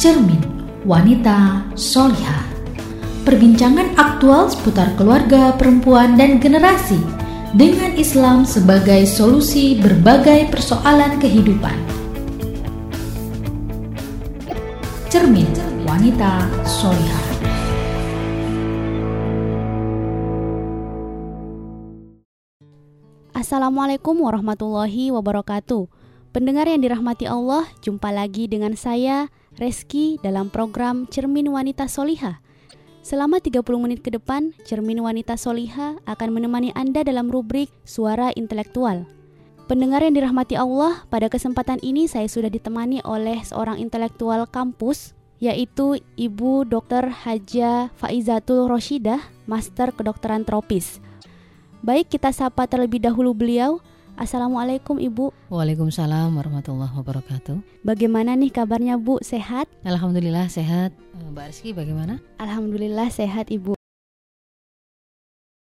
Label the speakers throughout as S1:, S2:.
S1: Cermin Wanita Solihah Perbincangan aktual seputar keluarga, perempuan, dan generasi dengan Islam sebagai solusi berbagai persoalan kehidupan. Cermin Wanita Solihah
S2: Assalamualaikum warahmatullahi wabarakatuh. Pendengar yang dirahmati Allah, jumpa lagi dengan saya Reski dalam program Cermin Wanita Soliha. Selama 30 menit ke depan, Cermin Wanita Soliha akan menemani Anda dalam rubrik Suara Intelektual. Pendengar yang dirahmati Allah, pada kesempatan ini saya sudah ditemani oleh seorang intelektual kampus yaitu Ibu Dr. Haja Faizatul Roshidah, Master Kedokteran Tropis. Baik, kita sapa terlebih dahulu beliau. Assalamualaikum Ibu.
S3: Waalaikumsalam warahmatullahi wabarakatuh.
S2: Bagaimana nih kabarnya Bu? Sehat?
S3: Alhamdulillah sehat. Eh, Mbak Rizky bagaimana?
S2: Alhamdulillah sehat Ibu.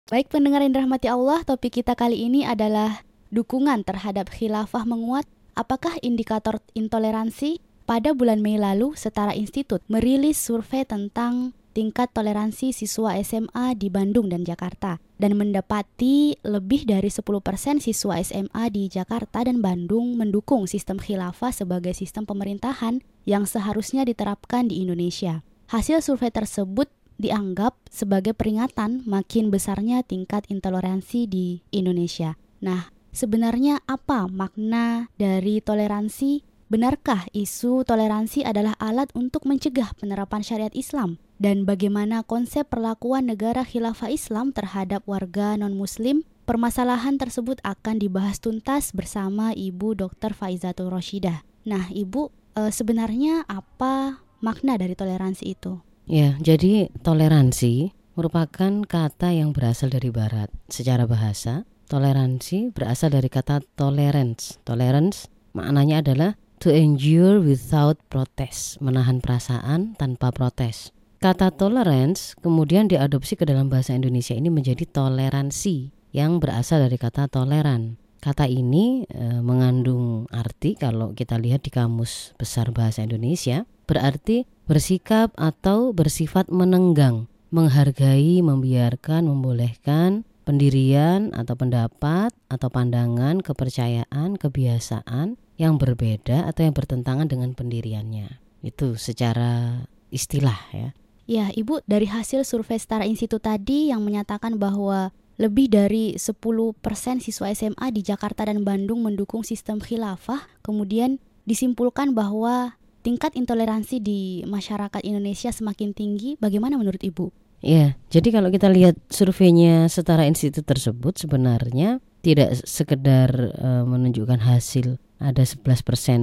S2: Baik pendengar yang dirahmati Allah, topik kita kali ini adalah dukungan terhadap khilafah menguat. Apakah indikator intoleransi? Pada bulan Mei lalu, Setara Institut merilis survei tentang tingkat toleransi siswa SMA di Bandung dan Jakarta dan mendapati lebih dari 10% siswa SMA di Jakarta dan Bandung mendukung sistem khilafah sebagai sistem pemerintahan yang seharusnya diterapkan di Indonesia. Hasil survei tersebut dianggap sebagai peringatan makin besarnya tingkat intoleransi di Indonesia. Nah, sebenarnya apa makna dari toleransi? Benarkah isu toleransi adalah alat untuk mencegah penerapan syariat Islam? dan bagaimana konsep perlakuan negara khilafah Islam terhadap warga non-muslim. Permasalahan tersebut akan dibahas tuntas bersama Ibu Dr. Faizatul Roshidah. Nah, Ibu, e, sebenarnya apa makna dari toleransi itu?
S3: Ya, jadi toleransi merupakan kata yang berasal dari barat. Secara bahasa, toleransi berasal dari kata tolerance. Tolerance maknanya adalah to endure without protest, menahan perasaan tanpa protes. Kata tolerance kemudian diadopsi ke dalam bahasa Indonesia ini menjadi toleransi yang berasal dari kata toleran. Kata ini e, mengandung arti kalau kita lihat di kamus besar bahasa Indonesia berarti bersikap atau bersifat menenggang, menghargai, membiarkan, membolehkan pendirian atau pendapat atau pandangan, kepercayaan, kebiasaan yang berbeda atau yang bertentangan dengan pendiriannya. Itu secara istilah ya.
S2: Ya, Ibu, dari hasil survei Setara Institut tadi yang menyatakan bahwa lebih dari 10% siswa SMA di Jakarta dan Bandung mendukung sistem khilafah, kemudian disimpulkan bahwa tingkat intoleransi di masyarakat Indonesia semakin tinggi. Bagaimana menurut Ibu?
S3: Ya, jadi kalau kita lihat surveinya Setara Institut tersebut sebenarnya tidak sekedar uh, menunjukkan hasil ada 11%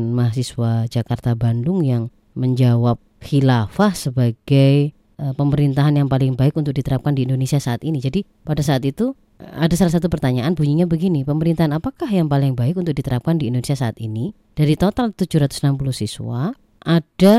S3: mahasiswa Jakarta Bandung yang menjawab khilafah sebagai uh, pemerintahan yang paling baik untuk diterapkan di Indonesia saat ini. Jadi pada saat itu ada salah satu pertanyaan bunyinya begini, pemerintahan apakah yang paling baik untuk diterapkan di Indonesia saat ini? Dari total 760 siswa, ada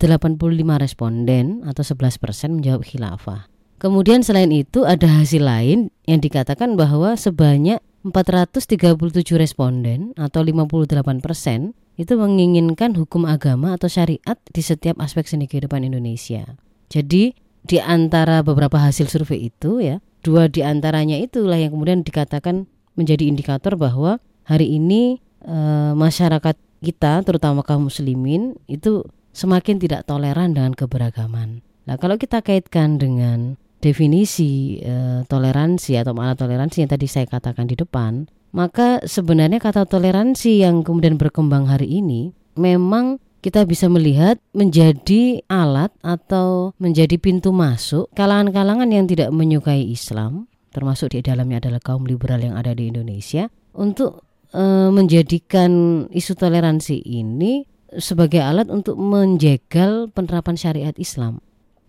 S3: 85 responden atau 11% menjawab khilafah. Kemudian selain itu ada hasil lain yang dikatakan bahwa sebanyak 437 responden atau 58 persen itu menginginkan hukum agama atau syariat di setiap aspek seni kehidupan Indonesia. Jadi di antara beberapa hasil survei itu ya, dua di antaranya itulah yang kemudian dikatakan menjadi indikator bahwa hari ini e, masyarakat kita terutama kaum muslimin itu semakin tidak toleran dengan keberagaman. Nah, kalau kita kaitkan dengan definisi e, toleransi atau makna toleransi yang tadi saya katakan di depan, maka sebenarnya kata toleransi yang kemudian berkembang hari ini memang kita bisa melihat menjadi alat atau menjadi pintu masuk kalangan-kalangan yang tidak menyukai Islam, termasuk di dalamnya adalah kaum liberal yang ada di Indonesia, untuk e, menjadikan isu toleransi ini sebagai alat untuk menjegal penerapan syariat Islam.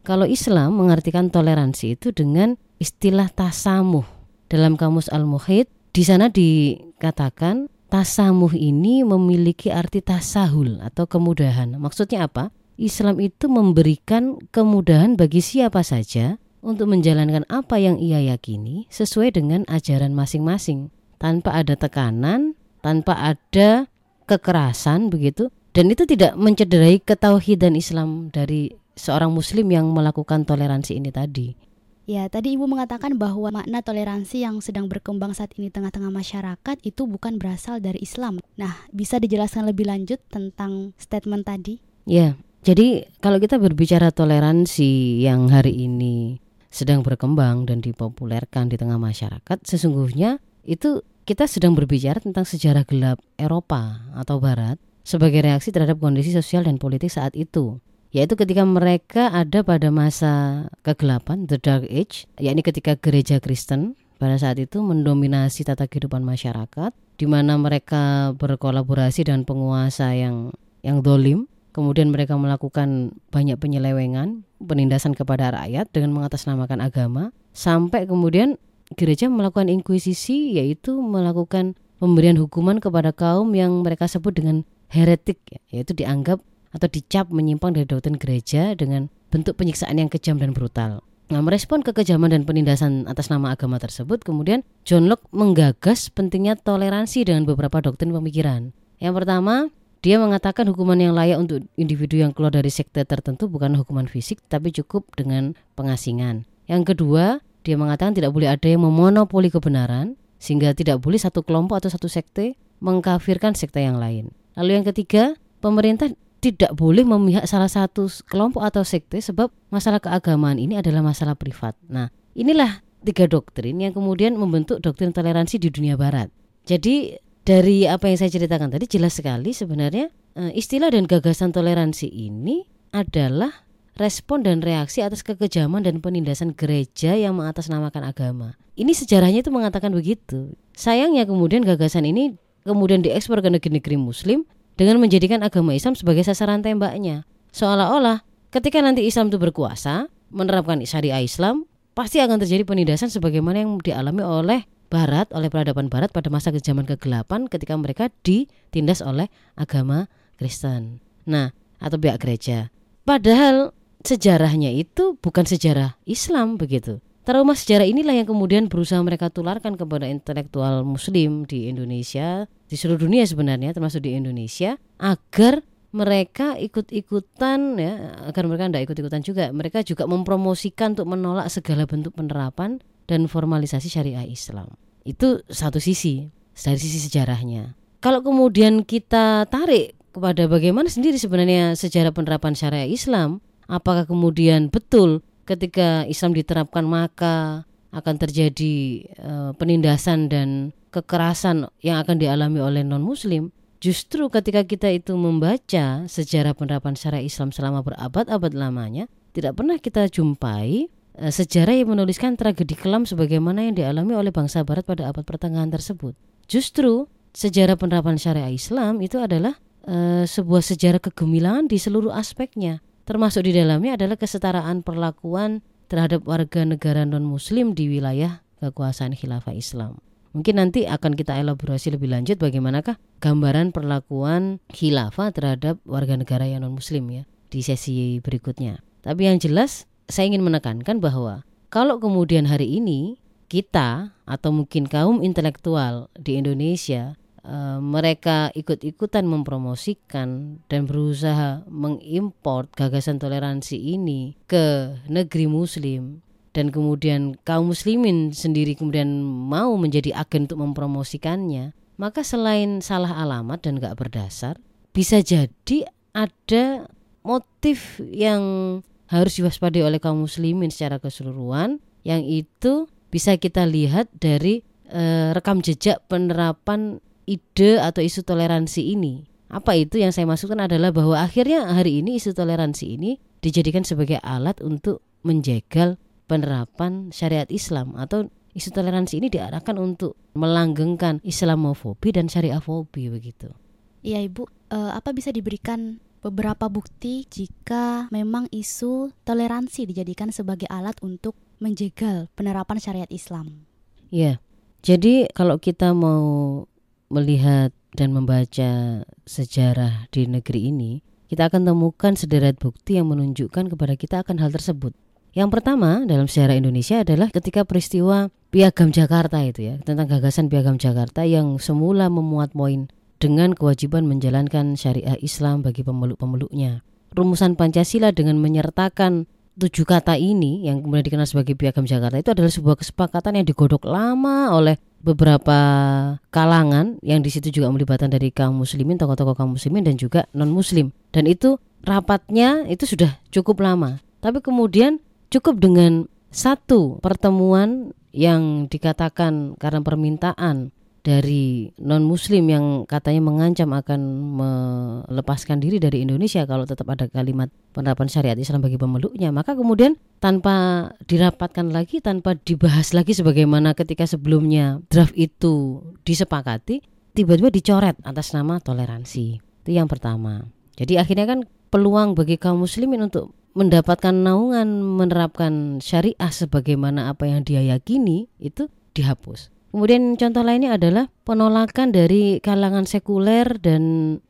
S3: Kalau Islam mengartikan toleransi itu dengan istilah tasamuh dalam kamus Al-Muhid di sana dikatakan tasamuh ini memiliki arti tasahul atau kemudahan. Maksudnya apa? Islam itu memberikan kemudahan bagi siapa saja untuk menjalankan apa yang ia yakini sesuai dengan ajaran masing-masing tanpa ada tekanan, tanpa ada kekerasan begitu dan itu tidak mencederai ketauhidan Islam dari seorang muslim yang melakukan toleransi ini tadi.
S2: Ya, tadi Ibu mengatakan bahwa makna toleransi yang sedang berkembang saat ini tengah-tengah masyarakat itu bukan berasal dari Islam. Nah, bisa dijelaskan lebih lanjut tentang statement tadi?
S3: Ya, jadi kalau kita berbicara toleransi yang hari ini sedang berkembang dan dipopulerkan di tengah masyarakat, sesungguhnya itu kita sedang berbicara tentang sejarah gelap Eropa atau Barat sebagai reaksi terhadap kondisi sosial dan politik saat itu yaitu ketika mereka ada pada masa kegelapan the dark age yakni ketika gereja Kristen pada saat itu mendominasi tata kehidupan masyarakat di mana mereka berkolaborasi dengan penguasa yang yang dolim. Kemudian mereka melakukan banyak penyelewengan penindasan kepada rakyat dengan mengatasnamakan agama. Sampai kemudian gereja melakukan inkuisisi yaitu melakukan pemberian hukuman kepada kaum yang mereka sebut dengan heretik yaitu dianggap atau dicap menyimpang dari doktrin gereja dengan bentuk penyiksaan yang kejam dan brutal. Nah, merespon kekejaman dan penindasan atas nama agama tersebut, kemudian John Locke menggagas pentingnya toleransi dengan beberapa doktrin pemikiran. Yang pertama, dia mengatakan hukuman yang layak untuk individu yang keluar dari sekte tertentu bukan hukuman fisik, tapi cukup dengan pengasingan. Yang kedua, dia mengatakan tidak boleh ada yang memonopoli kebenaran, sehingga tidak boleh satu kelompok atau satu sekte mengkafirkan sekte yang lain. Lalu yang ketiga, pemerintah tidak boleh memihak salah satu kelompok atau sekte sebab masalah keagamaan ini adalah masalah privat. Nah, inilah tiga doktrin yang kemudian membentuk doktrin toleransi di dunia barat. Jadi dari apa yang saya ceritakan tadi jelas sekali sebenarnya eh, istilah dan gagasan toleransi ini adalah respon dan reaksi atas kekejaman dan penindasan gereja yang mengatasnamakan agama. Ini sejarahnya itu mengatakan begitu. Sayangnya kemudian gagasan ini kemudian diekspor ke negeri-negeri muslim dengan menjadikan agama Islam sebagai sasaran tembaknya. Seolah-olah ketika nanti Islam itu berkuasa, menerapkan syariah Islam, pasti akan terjadi penindasan sebagaimana yang dialami oleh Barat, oleh peradaban Barat pada masa zaman kegelapan ketika mereka ditindas oleh agama Kristen. Nah, atau pihak gereja. Padahal sejarahnya itu bukan sejarah Islam begitu. Trauma sejarah inilah yang kemudian berusaha mereka tularkan kepada intelektual muslim di Indonesia, di seluruh dunia sebenarnya termasuk di Indonesia agar mereka ikut-ikutan ya, agar mereka tidak ikut-ikutan juga. Mereka juga mempromosikan untuk menolak segala bentuk penerapan dan formalisasi syariah Islam. Itu satu sisi dari sisi sejarahnya. Kalau kemudian kita tarik kepada bagaimana sendiri sebenarnya sejarah penerapan syariah Islam, apakah kemudian betul ketika Islam diterapkan maka akan terjadi uh, penindasan dan kekerasan yang akan dialami oleh non muslim justru ketika kita itu membaca sejarah penerapan syariah Islam selama berabad-abad lamanya tidak pernah kita jumpai uh, sejarah yang menuliskan tragedi kelam sebagaimana yang dialami oleh bangsa barat pada abad pertengahan tersebut. Justru sejarah penerapan syariah Islam itu adalah uh, sebuah sejarah kegemilangan di seluruh aspeknya Termasuk di dalamnya adalah kesetaraan perlakuan terhadap warga negara non-muslim di wilayah kekuasaan khilafah Islam. Mungkin nanti akan kita elaborasi lebih lanjut bagaimanakah gambaran perlakuan khilafah terhadap warga negara yang non-muslim ya di sesi berikutnya. Tapi yang jelas saya ingin menekankan bahwa kalau kemudian hari ini kita atau mungkin kaum intelektual di Indonesia Eh, mereka ikut-ikutan mempromosikan dan berusaha mengimpor gagasan toleransi ini ke negeri muslim. Dan kemudian kaum muslimin sendiri kemudian mau menjadi agen untuk mempromosikannya. Maka selain salah alamat dan gak berdasar bisa jadi ada motif yang harus diwaspadai oleh kaum muslimin secara keseluruhan yang itu bisa kita lihat dari e, rekam jejak penerapan ide atau isu toleransi ini. Apa itu yang saya maksudkan adalah bahwa akhirnya hari ini isu toleransi ini dijadikan sebagai alat untuk menjegal penerapan syariat Islam atau isu toleransi ini diarahkan untuk melanggengkan Islamofobi dan syariafobi begitu.
S2: Iya Ibu, e, apa bisa diberikan beberapa bukti jika memang isu toleransi dijadikan sebagai alat untuk menjegal penerapan syariat Islam?
S3: Ya, jadi kalau kita mau melihat dan membaca sejarah di negeri ini, kita akan temukan sederet bukti yang menunjukkan kepada kita akan hal tersebut. Yang pertama dalam sejarah Indonesia adalah ketika peristiwa Piagam Jakarta itu ya, tentang gagasan Piagam Jakarta yang semula memuat poin dengan kewajiban menjalankan syariah Islam bagi pemeluk-pemeluknya. Rumusan Pancasila dengan menyertakan tujuh kata ini yang kemudian dikenal sebagai Piagam Jakarta itu adalah sebuah kesepakatan yang digodok lama oleh beberapa kalangan yang di situ juga melibatkan dari kaum muslimin, tokoh-tokoh kaum muslimin dan juga non muslim. Dan itu rapatnya itu sudah cukup lama. Tapi kemudian cukup dengan satu pertemuan yang dikatakan karena permintaan dari non muslim yang katanya mengancam akan melepaskan diri dari Indonesia kalau tetap ada kalimat penerapan syariat Islam bagi pemeluknya. Maka kemudian tanpa dirapatkan lagi tanpa dibahas lagi sebagaimana ketika sebelumnya draft itu disepakati tiba-tiba dicoret atas nama toleransi. Itu yang pertama. Jadi akhirnya kan peluang bagi kaum muslimin untuk mendapatkan naungan menerapkan syariah sebagaimana apa yang dia yakini itu dihapus Kemudian contoh lainnya adalah penolakan dari kalangan sekuler dan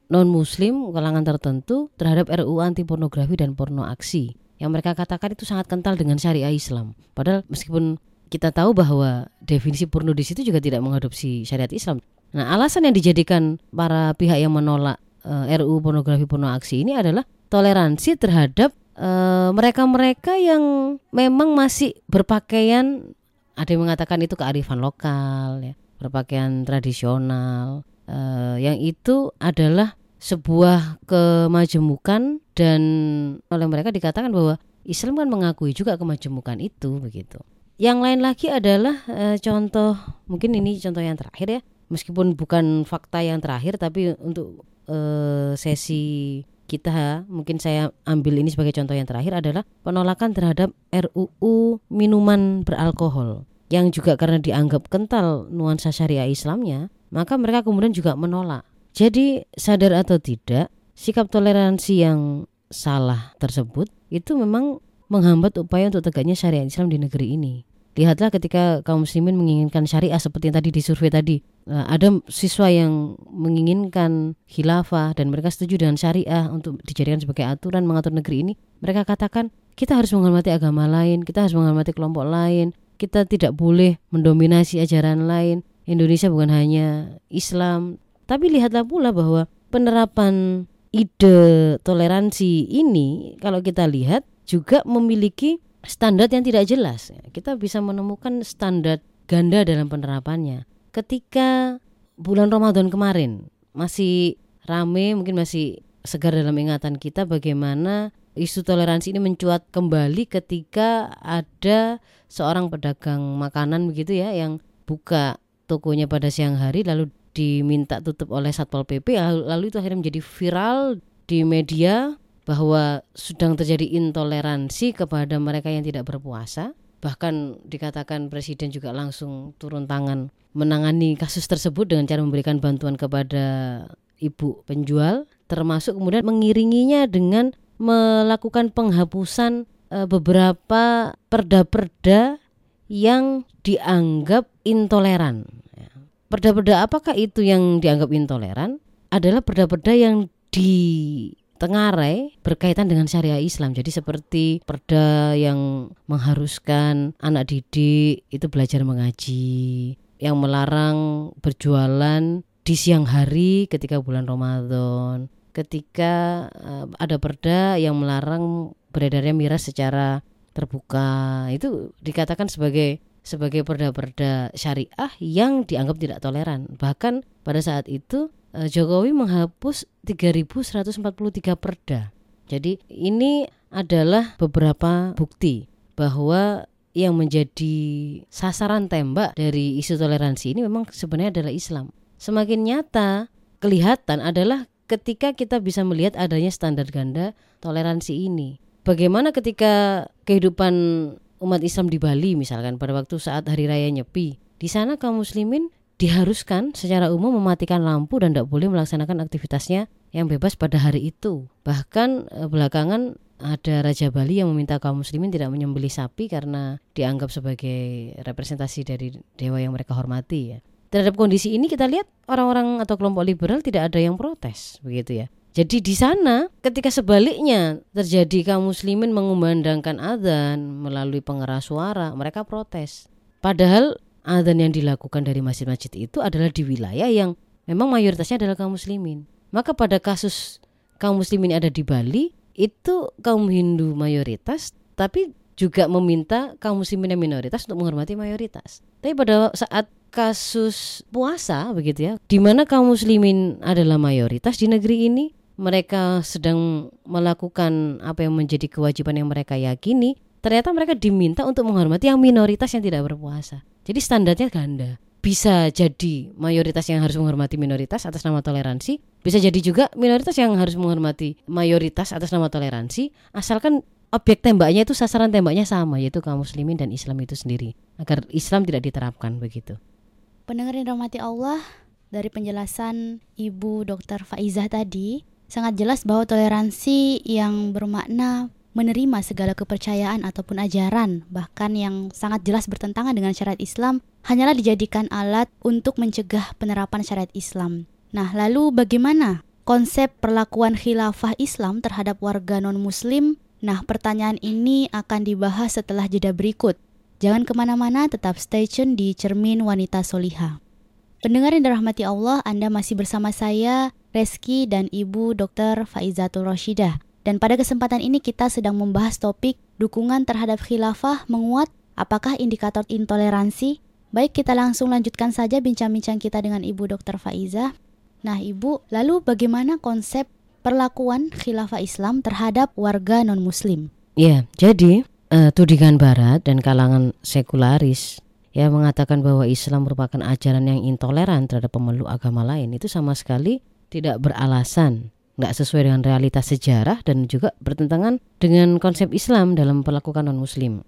S3: non-muslim, kalangan tertentu terhadap RUU anti pornografi dan porno aksi. Yang mereka katakan itu sangat kental dengan syariah Islam. Padahal meskipun kita tahu bahwa definisi porno di situ juga tidak mengadopsi syariat Islam. Nah, alasan yang dijadikan para pihak yang menolak uh, eh, RUU pornografi porno aksi ini adalah toleransi terhadap eh, mereka-mereka uh, yang memang masih berpakaian ada yang mengatakan itu kearifan lokal ya berpakaian tradisional uh, yang itu adalah sebuah kemajemukan dan oleh mereka dikatakan bahwa Islam kan mengakui juga kemajemukan itu begitu. Yang lain lagi adalah uh, contoh mungkin ini contoh yang terakhir ya meskipun bukan fakta yang terakhir tapi untuk uh, sesi kita mungkin saya ambil ini sebagai contoh yang terakhir adalah penolakan terhadap RUU minuman beralkohol yang juga karena dianggap kental nuansa syariah Islamnya, maka mereka kemudian juga menolak. Jadi sadar atau tidak, sikap toleransi yang salah tersebut itu memang menghambat upaya untuk tegaknya syariah Islam di negeri ini. Lihatlah ketika kaum muslimin menginginkan syariah seperti yang tadi di survei tadi. Eh, ada siswa yang menginginkan khilafah dan mereka setuju dengan syariah untuk dijadikan sebagai aturan mengatur negeri ini. Mereka katakan kita harus menghormati agama lain, kita harus menghormati kelompok lain, kita tidak boleh mendominasi ajaran lain. Indonesia bukan hanya Islam, tapi lihatlah pula bahwa penerapan ide toleransi ini kalau kita lihat juga memiliki standar yang tidak jelas. Kita bisa menemukan standar ganda dalam penerapannya. Ketika bulan Ramadan kemarin masih rame, mungkin masih segar dalam ingatan kita bagaimana isu toleransi ini mencuat kembali ketika ada seorang pedagang makanan begitu ya yang buka tokonya pada siang hari lalu diminta tutup oleh Satpol PP lalu itu akhirnya menjadi viral di media bahwa sedang terjadi intoleransi kepada mereka yang tidak berpuasa. Bahkan dikatakan presiden juga langsung turun tangan menangani kasus tersebut dengan cara memberikan bantuan kepada ibu penjual termasuk kemudian mengiringinya dengan melakukan penghapusan e, beberapa perda-perda yang dianggap intoleran. Perda-perda apakah itu yang dianggap intoleran? Adalah perda-perda yang di Tengarai berkaitan dengan syariah Islam. Jadi seperti perda yang mengharuskan anak didik itu belajar mengaji, yang melarang berjualan di siang hari ketika bulan Ramadan, ketika uh, ada perda yang melarang beredarnya miras secara terbuka. Itu dikatakan sebagai sebagai perda-perda syariah yang dianggap tidak toleran. Bahkan pada saat itu Eh, Jokowi menghapus 3143 perda. Jadi ini adalah beberapa bukti bahwa yang menjadi sasaran tembak dari isu toleransi ini memang sebenarnya adalah Islam. Semakin nyata kelihatan adalah ketika kita bisa melihat adanya standar ganda toleransi ini. Bagaimana ketika kehidupan umat Islam di Bali misalkan pada waktu saat hari raya Nyepi, di sana kaum muslimin diharuskan secara umum mematikan lampu dan tidak boleh melaksanakan aktivitasnya yang bebas pada hari itu. Bahkan eh, belakangan ada Raja Bali yang meminta kaum muslimin tidak menyembelih sapi karena dianggap sebagai representasi dari dewa yang mereka hormati ya. Terhadap kondisi ini kita lihat orang-orang atau kelompok liberal tidak ada yang protes begitu ya. Jadi di sana ketika sebaliknya terjadi kaum muslimin mengumandangkan adzan melalui pengeras suara, mereka protes. Padahal adzan yang dilakukan dari masjid-masjid itu adalah di wilayah yang memang mayoritasnya adalah kaum muslimin. Maka pada kasus kaum muslimin ada di Bali itu kaum Hindu mayoritas tapi juga meminta kaum muslimin yang minoritas untuk menghormati mayoritas. Tapi pada saat kasus puasa begitu ya, di mana kaum muslimin adalah mayoritas di negeri ini, mereka sedang melakukan apa yang menjadi kewajiban yang mereka yakini, ternyata mereka diminta untuk menghormati yang minoritas yang tidak berpuasa. Jadi standarnya ganda bisa jadi mayoritas yang harus menghormati minoritas atas nama toleransi, bisa jadi juga minoritas yang harus menghormati mayoritas atas nama toleransi, asalkan objek tembaknya itu sasaran tembaknya sama yaitu kaum muslimin dan Islam itu sendiri, agar Islam tidak diterapkan begitu.
S2: Pendengar yang rahmati Allah, dari penjelasan Ibu Dr. Faizah tadi, sangat jelas bahwa toleransi yang bermakna menerima segala kepercayaan ataupun ajaran, bahkan yang sangat jelas bertentangan dengan syariat Islam, hanyalah dijadikan alat untuk mencegah penerapan syariat Islam. Nah, lalu bagaimana konsep perlakuan khilafah Islam terhadap warga non-Muslim? Nah, pertanyaan ini akan dibahas setelah jeda berikut. Jangan ke mana-mana, tetap stay tune di Cermin Wanita Soliha. Pendengar yang dirahmati Allah, Anda masih bersama saya, Reski dan Ibu Dr. Faizatul Roshidah dan pada kesempatan ini kita sedang membahas topik dukungan terhadap khilafah menguat, apakah indikator intoleransi? Baik, kita langsung lanjutkan saja bincang-bincang kita dengan Ibu Dr. Faiza. Nah, Ibu, lalu bagaimana konsep perlakuan khilafah Islam terhadap warga non-muslim?
S3: Ya, jadi uh, tudingan barat dan kalangan sekularis yang mengatakan bahwa Islam merupakan ajaran yang intoleran terhadap pemeluk agama lain itu sama sekali tidak beralasan nggak sesuai dengan realitas sejarah dan juga bertentangan dengan konsep Islam dalam perlakukan non Muslim.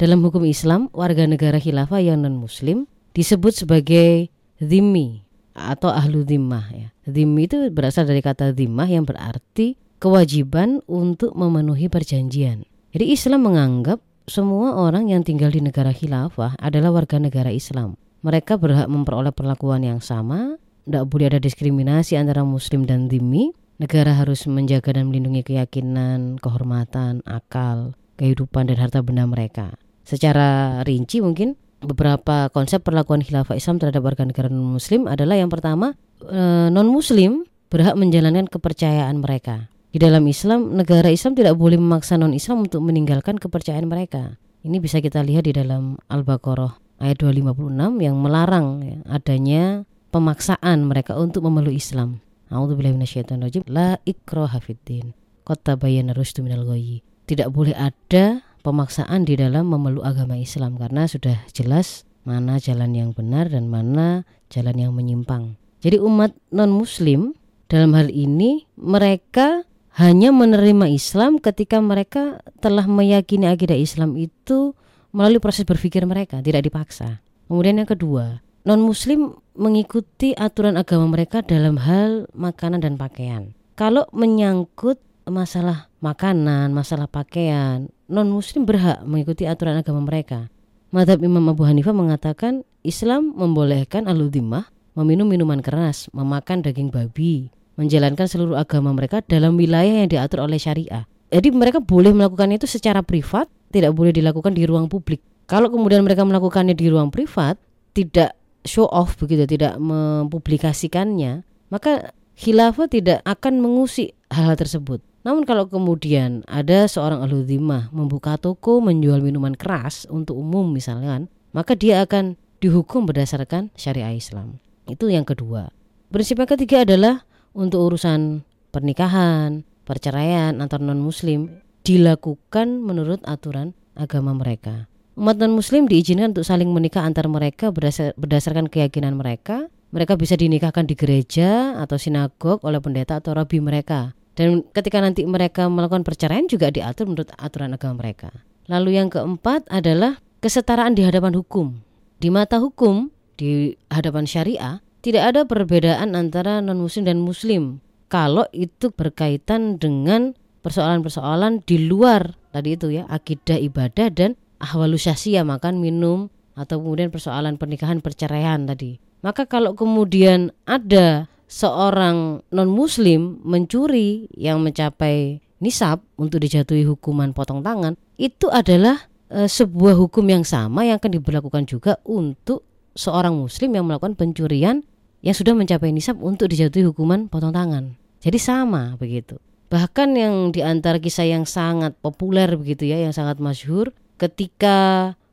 S3: Dalam hukum Islam, warga negara khilafah yang non Muslim disebut sebagai zimmi atau ahlu zimmah ya. Zimmi itu berasal dari kata zimmah yang berarti kewajiban untuk memenuhi perjanjian. Jadi Islam menganggap semua orang yang tinggal di negara khilafah adalah warga negara Islam. Mereka berhak memperoleh perlakuan yang sama, tidak boleh ada diskriminasi antara muslim dan zimmi, Negara harus menjaga dan melindungi keyakinan, kehormatan, akal, kehidupan dan harta benda mereka. Secara rinci mungkin beberapa konsep perlakuan khilafah Islam terhadap warga negara non muslim adalah yang pertama eh, non muslim berhak menjalankan kepercayaan mereka. Di dalam Islam, negara Islam tidak boleh memaksa non Islam untuk meninggalkan kepercayaan mereka. Ini bisa kita lihat di dalam Al-Baqarah ayat 256 yang melarang ya, adanya pemaksaan mereka untuk memeluk Islam. A'udzubillahi minasyaitonirrajim. La ikraha fiddin. Qad tabayyana rusdu minal ghayyi. Tidak boleh ada pemaksaan di dalam memeluk agama Islam karena sudah jelas mana jalan yang benar dan mana jalan yang menyimpang. Jadi umat non-muslim dalam hal ini mereka hanya menerima Islam ketika mereka telah meyakini akidah Islam itu melalui proses berpikir mereka, tidak dipaksa. Kemudian yang kedua, non-muslim mengikuti aturan agama mereka dalam hal makanan dan pakaian. Kalau menyangkut masalah makanan, masalah pakaian, non-muslim berhak mengikuti aturan agama mereka. Madhab Imam Abu Hanifah mengatakan Islam membolehkan aludimah meminum minuman keras, memakan daging babi, menjalankan seluruh agama mereka dalam wilayah yang diatur oleh syariah. Jadi mereka boleh melakukan itu secara privat, tidak boleh dilakukan di ruang publik. Kalau kemudian mereka melakukannya di ruang privat, tidak show off begitu tidak mempublikasikannya maka khilafah tidak akan mengusik hal-hal tersebut. Namun kalau kemudian ada seorang ahlu membuka toko menjual minuman keras untuk umum misalkan maka dia akan dihukum berdasarkan syariah Islam. Itu yang kedua. Prinsip yang ketiga adalah untuk urusan pernikahan perceraian antar non muslim dilakukan menurut aturan agama mereka Umat non-muslim diizinkan untuk saling menikah antar mereka berdasar, berdasarkan keyakinan mereka. Mereka bisa dinikahkan di gereja atau sinagog oleh pendeta atau rabi mereka. Dan ketika nanti mereka melakukan perceraian juga diatur menurut aturan agama mereka. Lalu yang keempat adalah kesetaraan di hadapan hukum. Di mata hukum, di hadapan syariah, tidak ada perbedaan antara non-muslim dan muslim. Kalau itu berkaitan dengan persoalan-persoalan di luar tadi itu ya, akidah ibadah dan ahwalusyasya makan minum atau kemudian persoalan pernikahan perceraian tadi. Maka kalau kemudian ada seorang non muslim mencuri yang mencapai nisab untuk dijatuhi hukuman potong tangan, itu adalah e, sebuah hukum yang sama yang akan diberlakukan juga untuk seorang muslim yang melakukan pencurian yang sudah mencapai nisab untuk dijatuhi hukuman potong tangan. Jadi sama begitu. Bahkan yang di antara kisah yang sangat populer begitu ya, yang sangat masyhur ketika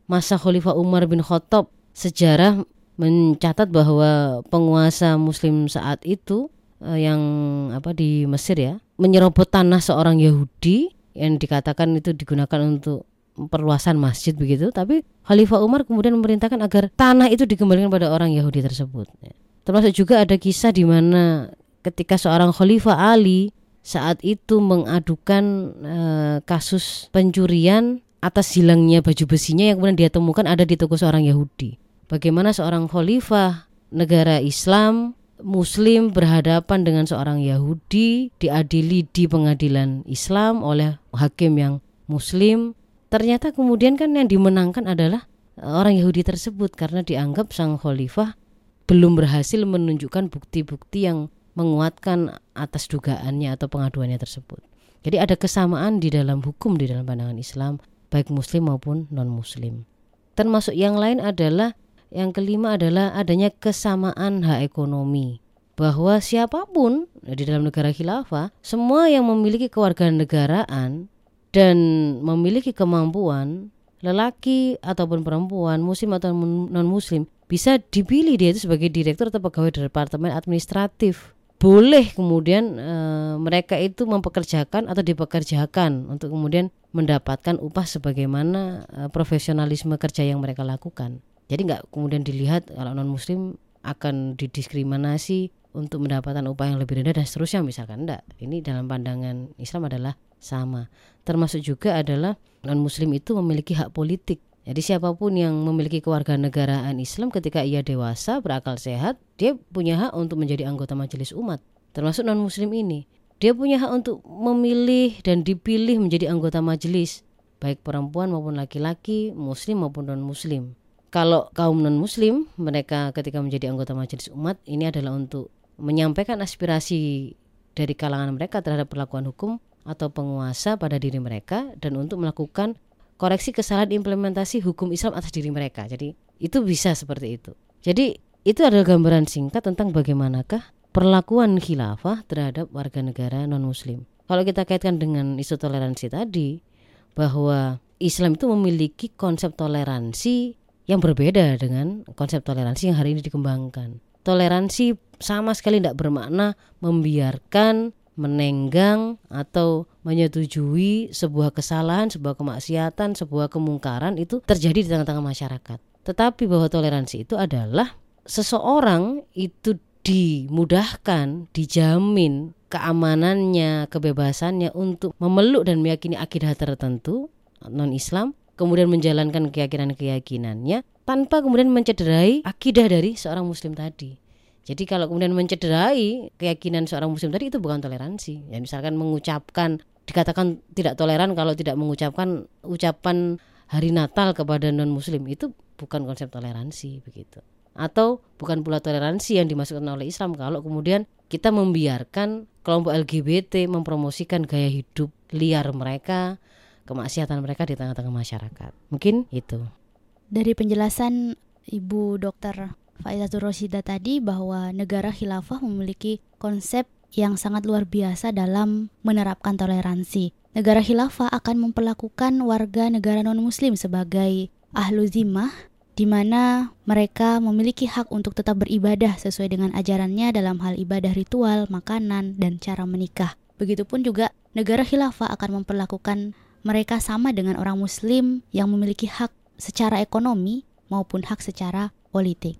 S3: masa Khalifah Umar bin Khattab sejarah mencatat bahwa penguasa muslim saat itu eh, yang apa di Mesir ya menyerobot tanah seorang Yahudi yang dikatakan itu digunakan untuk perluasan masjid begitu tapi Khalifah Umar kemudian memerintahkan agar tanah itu dikembalikan pada orang Yahudi tersebut termasuk juga ada kisah di mana ketika seorang Khalifah Ali saat itu mengadukan uh, kasus pencurian atas hilangnya baju besinya yang kemudian dia temukan ada di toko seorang Yahudi bagaimana seorang khalifah negara Islam Muslim berhadapan dengan seorang Yahudi diadili di pengadilan Islam oleh hakim yang Muslim. Ternyata kemudian kan yang dimenangkan adalah orang Yahudi tersebut karena dianggap sang khalifah belum berhasil menunjukkan bukti-bukti yang menguatkan atas dugaannya atau pengaduannya tersebut. Jadi ada kesamaan di dalam hukum di dalam pandangan Islam baik muslim maupun non-muslim. Termasuk yang lain adalah yang kelima adalah adanya kesamaan hak ekonomi bahwa siapa pun di dalam negara khilafah semua yang memiliki kewarganegaraan dan memiliki kemampuan lelaki ataupun perempuan muslim atau non muslim bisa dipilih dia itu sebagai direktur atau pegawai departemen administratif boleh kemudian e, mereka itu mempekerjakan atau dipekerjakan untuk kemudian mendapatkan upah sebagaimana e, profesionalisme kerja yang mereka lakukan jadi nggak kemudian dilihat kalau non muslim akan didiskriminasi untuk mendapatkan upah yang lebih rendah dan seterusnya misalkan enggak. Ini dalam pandangan Islam adalah sama. Termasuk juga adalah non muslim itu memiliki hak politik. Jadi siapa pun yang memiliki kewarganegaraan Islam ketika ia dewasa, berakal sehat, dia punya hak untuk menjadi anggota majelis umat. Termasuk non muslim ini. Dia punya hak untuk memilih dan dipilih menjadi anggota majelis, baik perempuan maupun laki-laki, muslim maupun non muslim kalau kaum non muslim mereka ketika menjadi anggota majelis umat ini adalah untuk menyampaikan aspirasi dari kalangan mereka terhadap perlakuan hukum atau penguasa pada diri mereka dan untuk melakukan koreksi kesalahan implementasi hukum Islam atas diri mereka. Jadi itu bisa seperti itu. Jadi itu adalah gambaran singkat tentang bagaimanakah perlakuan khilafah terhadap warga negara non muslim. Kalau kita kaitkan dengan isu toleransi tadi bahwa Islam itu memiliki konsep toleransi yang berbeda dengan konsep toleransi yang hari ini dikembangkan. Toleransi sama sekali tidak bermakna membiarkan, menenggang atau menyetujui sebuah kesalahan, sebuah kemaksiatan, sebuah kemungkaran itu terjadi di tengah-tengah masyarakat. Tetapi bahwa toleransi itu adalah seseorang itu dimudahkan, dijamin keamanannya, kebebasannya untuk memeluk dan meyakini akidah tertentu non-Islam kemudian menjalankan keyakinan-keyakinannya tanpa kemudian mencederai akidah dari seorang muslim tadi. Jadi kalau kemudian mencederai keyakinan seorang muslim tadi itu bukan toleransi. Ya misalkan mengucapkan dikatakan tidak toleran kalau tidak mengucapkan ucapan hari Natal kepada non muslim itu bukan konsep toleransi begitu. Atau bukan pula toleransi yang dimasukkan oleh Islam kalau kemudian kita membiarkan kelompok LGBT mempromosikan gaya hidup liar mereka kemaksiatan mereka di tengah-tengah masyarakat. Mungkin itu.
S2: Dari penjelasan Ibu Dokter Faizatul Roshida tadi bahwa negara khilafah memiliki konsep yang sangat luar biasa dalam menerapkan toleransi. Negara khilafah akan memperlakukan warga negara non-muslim sebagai ahlu zimah di mana mereka memiliki hak untuk tetap beribadah sesuai dengan ajarannya dalam hal ibadah ritual, makanan, dan cara menikah. Begitupun juga negara khilafah akan memperlakukan mereka sama dengan orang Muslim yang memiliki hak secara ekonomi maupun hak secara politik.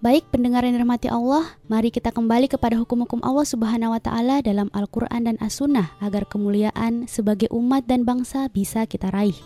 S2: Baik pendengar yang dirahmati Allah, mari kita kembali kepada hukum-hukum Allah Subhanahu wa taala dalam Al-Qur'an dan As-Sunnah agar kemuliaan sebagai umat dan bangsa bisa kita raih.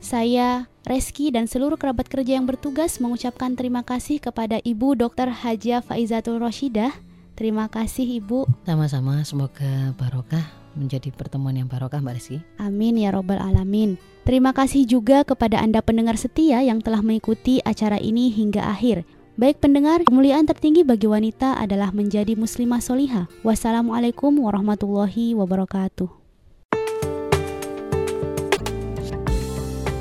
S2: Saya Reski dan seluruh kerabat kerja yang bertugas mengucapkan terima kasih kepada Ibu Dr. Haja Faizatul Roshidah. Terima kasih Ibu.
S3: Sama-sama, semoga barokah menjadi pertemuan yang barokah Mbak Rizky.
S2: Amin ya robbal alamin. Terima kasih juga kepada Anda pendengar setia yang telah mengikuti acara ini hingga akhir. Baik pendengar, kemuliaan tertinggi bagi wanita adalah menjadi muslimah solihah. Wassalamualaikum warahmatullahi wabarakatuh.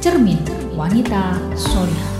S1: Cermin Wanita Solihah